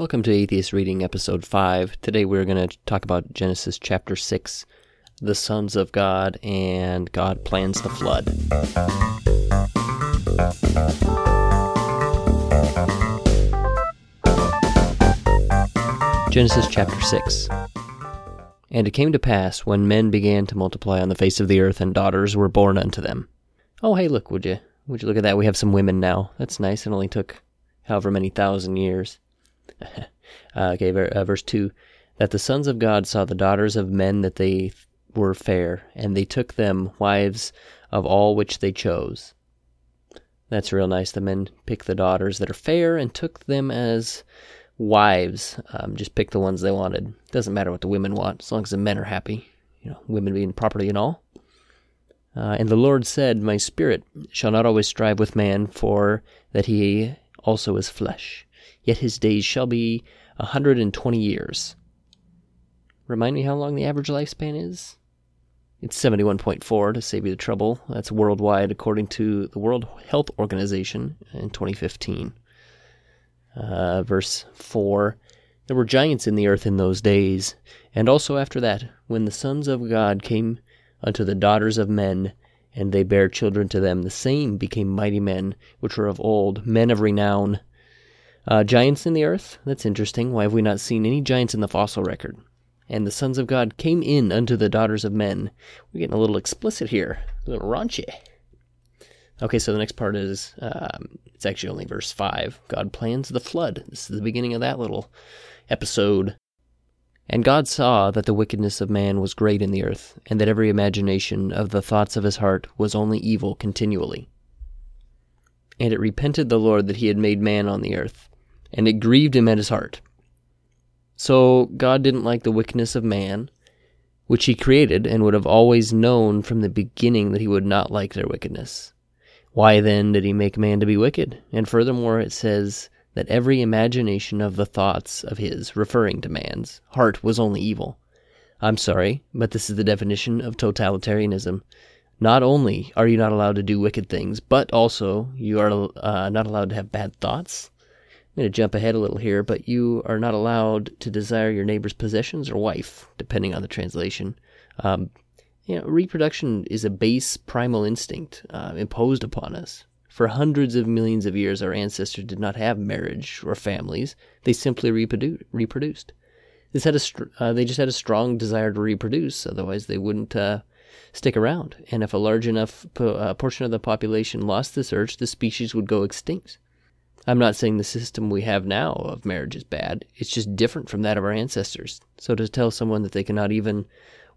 Welcome to Atheist Reading, Episode 5. Today we're going to talk about Genesis chapter 6, the sons of God, and God plans the flood. Genesis chapter 6. And it came to pass, when men began to multiply on the face of the earth, and daughters were born unto them. Oh, hey, look, would you? Would you look at that? We have some women now. That's nice. It only took however many thousand years. uh, okay, uh, verse 2 That the sons of God saw the daughters of men that they were fair, and they took them wives of all which they chose. That's real nice. The men pick the daughters that are fair and took them as wives. Um, just pick the ones they wanted. Doesn't matter what the women want, as long as the men are happy. You know, women being property and all. Uh, and the Lord said, My spirit shall not always strive with man, for that he also is flesh yet his days shall be a hundred and twenty years. Remind me how long the average lifespan is? It's 71.4 to save you the trouble. That's worldwide according to the World Health Organization in 2015. Uh, verse 4 There were giants in the earth in those days, and also after that, when the sons of God came unto the daughters of men, and they bare children to them, the same became mighty men, which were of old, men of renown. Uh, giants in the earth? That's interesting. Why have we not seen any giants in the fossil record? And the sons of God came in unto the daughters of men. We're getting a little explicit here, a little raunchy. Okay, so the next part is um, it's actually only verse 5. God plans the flood. This is the beginning of that little episode. And God saw that the wickedness of man was great in the earth, and that every imagination of the thoughts of his heart was only evil continually. And it repented the Lord that he had made man on the earth and it grieved him at his heart. So God didn't like the wickedness of man, which he created and would have always known from the beginning that he would not like their wickedness. Why then did he make man to be wicked? And furthermore, it says that every imagination of the thoughts of his, referring to man's, heart was only evil. I'm sorry, but this is the definition of totalitarianism. Not only are you not allowed to do wicked things, but also you are uh, not allowed to have bad thoughts, I'm going to jump ahead a little here, but you are not allowed to desire your neighbor's possessions or wife, depending on the translation. Um, you know, reproduction is a base primal instinct uh, imposed upon us. For hundreds of millions of years, our ancestors did not have marriage or families; they simply reprodu- reproduced. This had a uh, they just had a strong desire to reproduce, otherwise they wouldn't uh, stick around. And if a large enough po- uh, portion of the population lost this urge, the species would go extinct. I'm not saying the system we have now of marriage is bad. It's just different from that of our ancestors. So to tell someone that they cannot even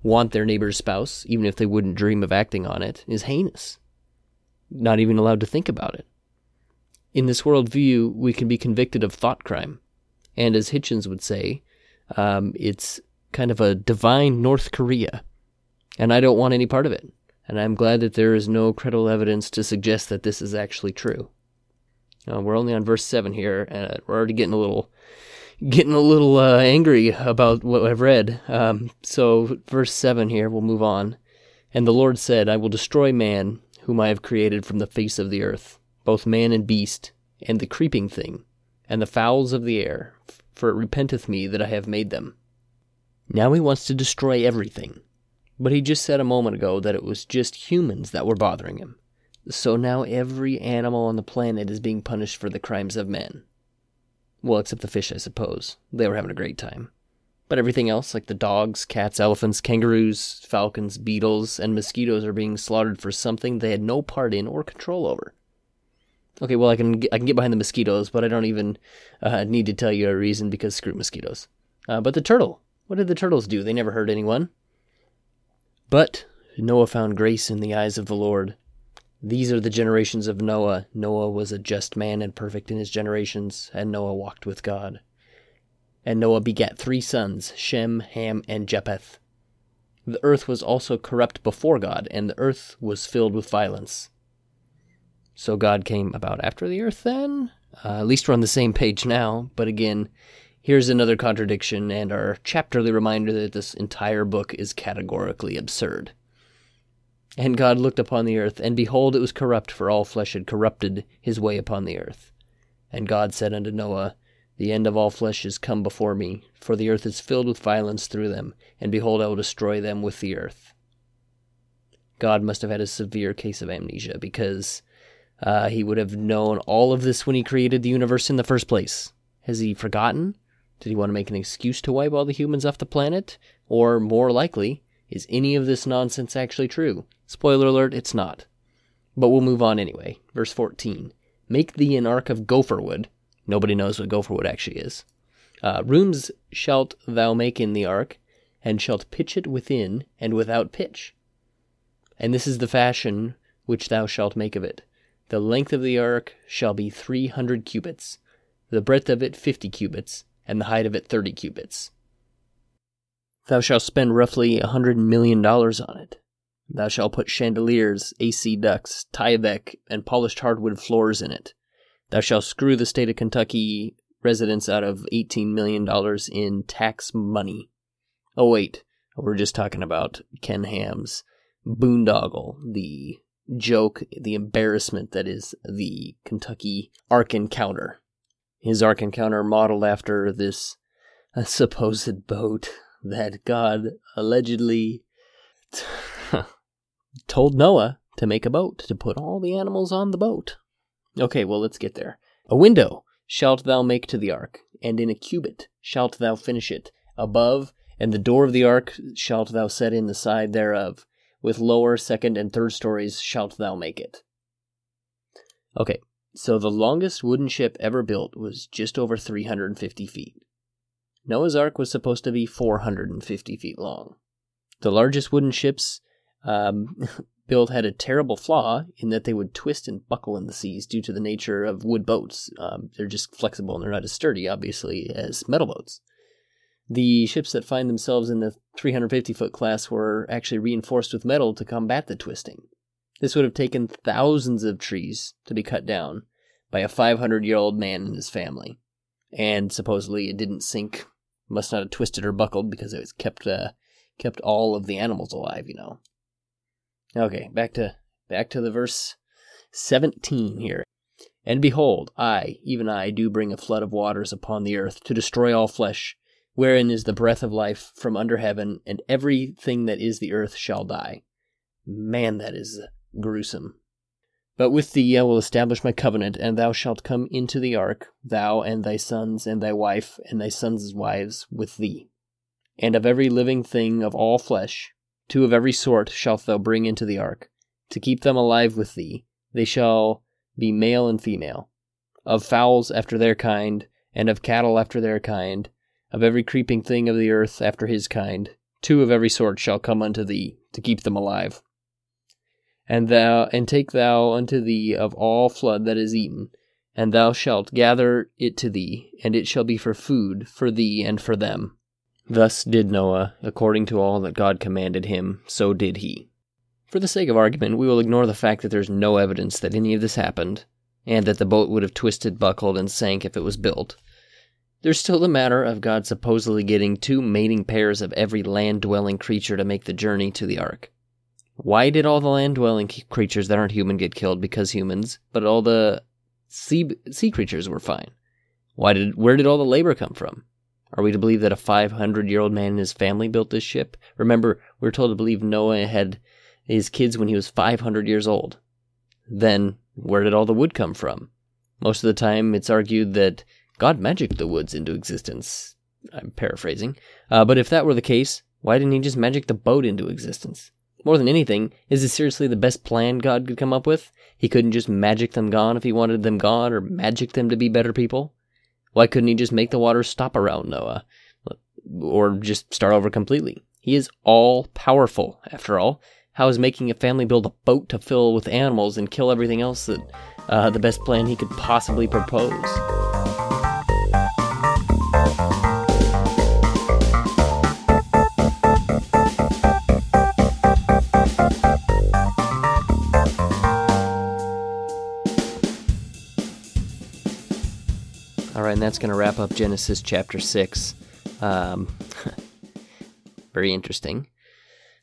want their neighbor's spouse, even if they wouldn't dream of acting on it, is heinous. Not even allowed to think about it. In this worldview, we can be convicted of thought crime. And as Hitchens would say, um, it's kind of a divine North Korea. And I don't want any part of it. And I'm glad that there is no credible evidence to suggest that this is actually true. Uh, we're only on verse seven here, and we're already getting a little, getting a little uh, angry about what I've read. Um, so, verse seven here, we'll move on. And the Lord said, I will destroy man, whom I have created from the face of the earth, both man and beast, and the creeping thing, and the fowls of the air, for it repenteth me that I have made them. Now he wants to destroy everything. But he just said a moment ago that it was just humans that were bothering him. So now every animal on the planet is being punished for the crimes of men. Well, except the fish, I suppose. They were having a great time. But everything else, like the dogs, cats, elephants, kangaroos, falcons, beetles, and mosquitoes, are being slaughtered for something they had no part in or control over. Okay, well, I can get, I can get behind the mosquitoes, but I don't even uh, need to tell you a reason because screw mosquitoes. Uh, but the turtle, what did the turtles do? They never hurt anyone. But Noah found grace in the eyes of the Lord, these are the generations of Noah. Noah was a just man and perfect in his generations, and Noah walked with God. And Noah begat three sons, Shem, Ham, and Japheth. The earth was also corrupt before God, and the earth was filled with violence. So God came about after the earth then? Uh, at least we're on the same page now, but again, here's another contradiction and our chapterly reminder that this entire book is categorically absurd. And God looked upon the earth, and behold, it was corrupt, for all flesh had corrupted his way upon the earth. And God said unto Noah, The end of all flesh is come before me, for the earth is filled with violence through them, and behold, I will destroy them with the earth. God must have had a severe case of amnesia because uh, he would have known all of this when he created the universe in the first place. Has he forgotten? Did he want to make an excuse to wipe all the humans off the planet? Or, more likely, is any of this nonsense actually true? Spoiler alert, it's not. But we'll move on anyway. Verse 14 Make thee an ark of gopher wood. Nobody knows what gopher wood actually is. Uh, rooms shalt thou make in the ark, and shalt pitch it within and without pitch. And this is the fashion which thou shalt make of it. The length of the ark shall be three hundred cubits, the breadth of it fifty cubits, and the height of it thirty cubits. Thou shalt spend roughly a hundred million dollars on it. Thou shalt put chandeliers, AC ducts, Tyvek, and polished hardwood floors in it. Thou shalt screw the state of Kentucky residents out of $18 million in tax money. Oh, wait, we're just talking about Ken Ham's boondoggle, the joke, the embarrassment that is the Kentucky Ark Encounter. His Ark Encounter modeled after this uh, supposed boat that God allegedly t- told Noah to make a boat, to put all the animals on the boat. Okay, well, let's get there. A window shalt thou make to the ark, and in a cubit shalt thou finish it. Above, and the door of the ark shalt thou set in the side thereof. With lower, second, and third stories shalt thou make it. Okay, so the longest wooden ship ever built was just over 350 feet. Noah's Ark was supposed to be 450 feet long. The largest wooden ships um, built had a terrible flaw in that they would twist and buckle in the seas due to the nature of wood boats. Um, they're just flexible and they're not as sturdy, obviously, as metal boats. The ships that find themselves in the 350 foot class were actually reinforced with metal to combat the twisting. This would have taken thousands of trees to be cut down by a 500 year old man and his family. And supposedly it didn't sink, must not have twisted or buckled because it was kept, uh, kept all of the animals alive, you know. Okay, back to back to the verse 17 here. And behold, I, even I, do bring a flood of waters upon the earth to destroy all flesh, wherein is the breath of life from under heaven, and everything that is the earth shall die. Man, that is gruesome. But with thee I will establish my covenant, and thou shalt come into the ark, thou and thy sons, and thy wife, and thy sons' wives with thee. And of every living thing of all flesh, Two of every sort shalt thou bring into the ark, to keep them alive with thee. They shall be male and female. Of fowls after their kind, and of cattle after their kind, of every creeping thing of the earth after his kind, two of every sort shall come unto thee, to keep them alive. And thou and take thou unto thee of all flood that is eaten, and thou shalt gather it to thee, and it shall be for food for thee and for them. Thus did Noah, according to all that God commanded him, so did he. For the sake of argument, we will ignore the fact that there's no evidence that any of this happened, and that the boat would have twisted, buckled, and sank if it was built. There's still the matter of God supposedly getting two mating pairs of every land dwelling creature to make the journey to the ark. Why did all the land dwelling creatures that aren't human get killed because humans, but all the sea, sea creatures were fine? Why did where did all the labor come from? Are we to believe that a 500 year old man and his family built this ship? Remember, we're told to believe Noah had his kids when he was 500 years old. Then, where did all the wood come from? Most of the time, it's argued that God magicked the woods into existence. I'm paraphrasing. Uh, but if that were the case, why didn't he just magic the boat into existence? More than anything, is this seriously the best plan God could come up with? He couldn't just magic them gone if he wanted them gone, or magic them to be better people? Why couldn't he just make the water stop around Noah? Or just start over completely? He is all powerful, after all. How is making a family build a boat to fill with animals and kill everything else that uh, the best plan he could possibly propose? That's going to wrap up Genesis chapter 6. Um, very interesting.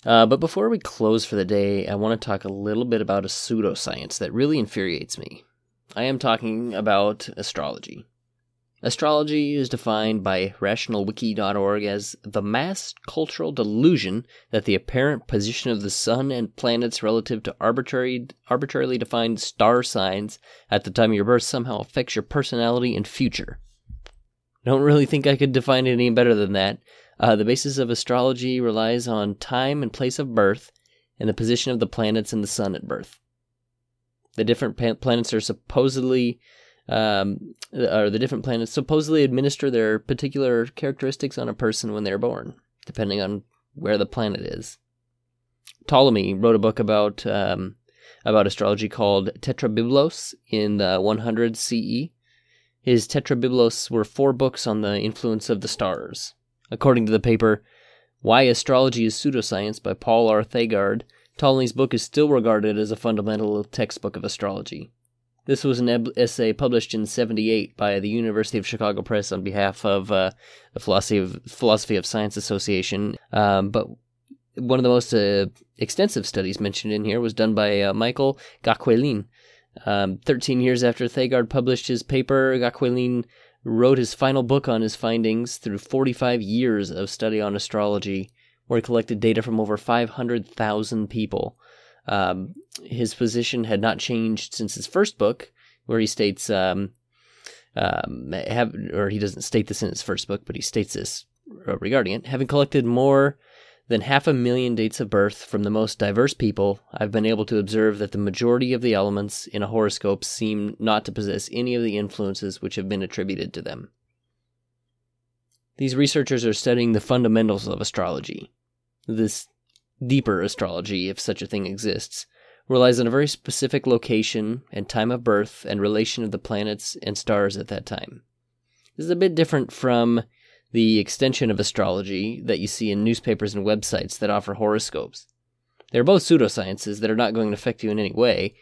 Uh, but before we close for the day, I want to talk a little bit about a pseudoscience that really infuriates me. I am talking about astrology. Astrology is defined by rationalwiki.org as the mass cultural delusion that the apparent position of the sun and planets relative to arbitrary, arbitrarily defined star signs at the time of your birth somehow affects your personality and future. Don't really think I could define it any better than that. Uh, the basis of astrology relies on time and place of birth and the position of the planets and the sun at birth. The different planets are supposedly um, or the different planets supposedly administer their particular characteristics on a person when they're born, depending on where the planet is. Ptolemy wrote a book about um, about astrology called Tetrabiblos in the 100 CE. His Tetrabiblos were four books on the influence of the stars. According to the paper Why Astrology is Pseudoscience by Paul R. Thagard, Ptolemy's book is still regarded as a fundamental textbook of astrology. This was an essay published in 78 by the University of Chicago Press on behalf of uh, the Philosophy of, Philosophy of Science Association. Um, but one of the most uh, extensive studies mentioned in here was done by uh, Michael Gauquelin. Um, 13 years after Thagard published his paper, Gauquelin wrote his final book on his findings through 45 years of study on astrology, where he collected data from over 500,000 people. Um, his position had not changed since his first book, where he states, um, um, have, or he doesn't state this in his first book, but he states this regarding it. Having collected more than half a million dates of birth from the most diverse people, I've been able to observe that the majority of the elements in a horoscope seem not to possess any of the influences which have been attributed to them. These researchers are studying the fundamentals of astrology. This deeper astrology, if such a thing exists, relies on a very specific location and time of birth and relation of the planets and stars at that time. This is a bit different from the extension of astrology that you see in newspapers and websites that offer horoscopes. They're both pseudosciences that are not going to affect you in any way,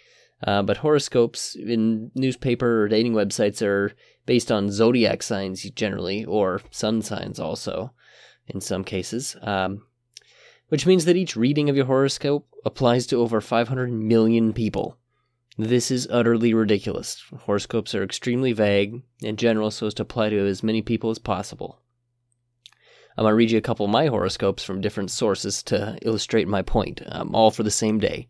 uh, but horoscopes in newspaper or dating websites are based on zodiac signs generally, or sun signs also, in some cases. Um, which means that each reading of your horoscope applies to over 500 million people. This is utterly ridiculous. Horoscopes are extremely vague and general so as to apply to as many people as possible. I'm going to read you a couple of my horoscopes from different sources to illustrate my point, um, all for the same day.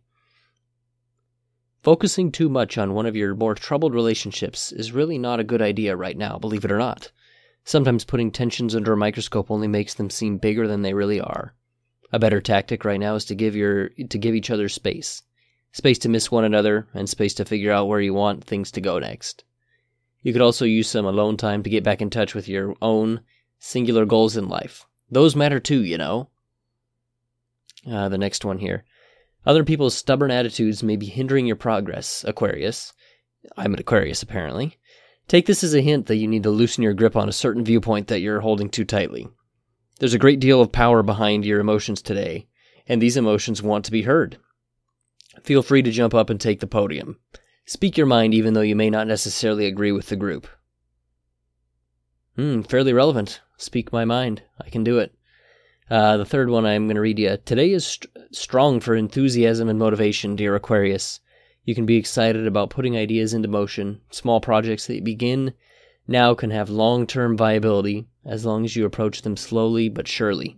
Focusing too much on one of your more troubled relationships is really not a good idea right now, believe it or not. Sometimes putting tensions under a microscope only makes them seem bigger than they really are. A better tactic right now is to give your to give each other space. Space to miss one another and space to figure out where you want things to go next. You could also use some alone time to get back in touch with your own singular goals in life. Those matter too, you know. Uh, the next one here. Other people's stubborn attitudes may be hindering your progress, Aquarius. I'm an Aquarius, apparently. Take this as a hint that you need to loosen your grip on a certain viewpoint that you're holding too tightly. There's a great deal of power behind your emotions today, and these emotions want to be heard. Feel free to jump up and take the podium. Speak your mind even though you may not necessarily agree with the group. Hmm, fairly relevant. Speak my mind. I can do it. Uh, the third one I'm going to read you. Today is st- strong for enthusiasm and motivation, dear Aquarius. You can be excited about putting ideas into motion. Small projects that begin now can have long term viability as long as you approach them slowly but surely.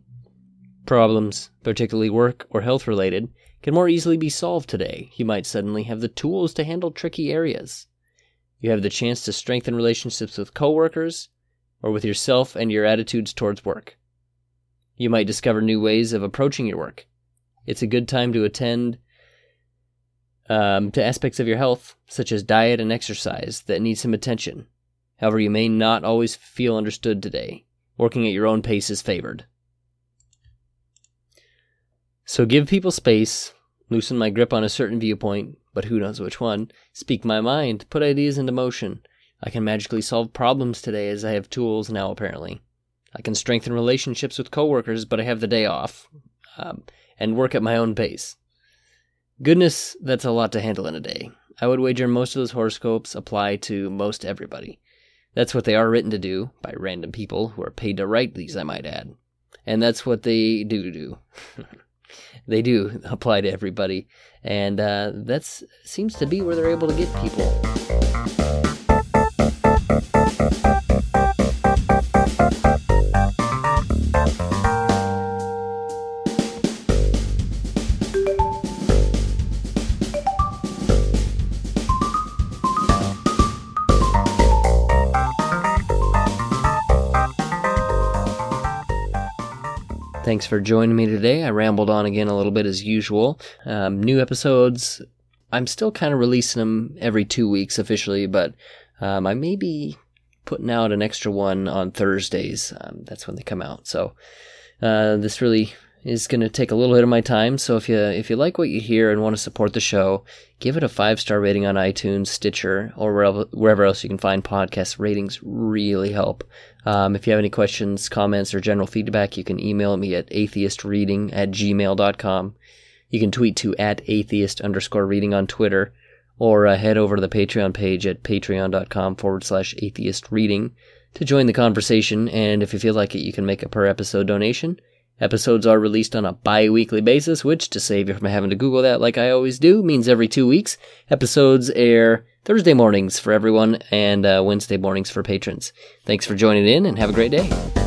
Problems, particularly work or health related, can more easily be solved today. You might suddenly have the tools to handle tricky areas. You have the chance to strengthen relationships with coworkers or with yourself and your attitudes towards work. You might discover new ways of approaching your work. It's a good time to attend um, to aspects of your health, such as diet and exercise, that need some attention. However, you may not always feel understood today. Working at your own pace is favored. So give people space, loosen my grip on a certain viewpoint, but who knows which one, speak my mind, put ideas into motion. I can magically solve problems today as I have tools now, apparently. I can strengthen relationships with coworkers, but I have the day off, um, and work at my own pace. Goodness, that's a lot to handle in a day. I would wager most of those horoscopes apply to most everybody. That's what they are written to do by random people who are paid to write these, I might add. And that's what they do do. they do apply to everybody. And uh, that seems to be where they're able to get people. Thanks for joining me today. I rambled on again a little bit as usual. Um, new episodes, I'm still kind of releasing them every two weeks officially, but um, I may be putting out an extra one on Thursdays. Um, that's when they come out. So uh, this really is going to take a little bit of my time. So if you if you like what you hear and want to support the show, give it a five star rating on iTunes, Stitcher, or wherever, else you can find podcasts. Ratings really help. Um, if you have any questions, comments, or general feedback, you can email me at atheistreading at gmail.com. You can tweet to at atheist underscore reading on Twitter, or uh, head over to the Patreon page at patreon.com forward slash atheist reading to join the conversation. And if you feel like it, you can make a per episode donation. Episodes are released on a bi weekly basis, which, to save you from having to Google that like I always do, means every two weeks. Episodes air Thursday mornings for everyone and uh, Wednesday mornings for patrons. Thanks for joining in and have a great day.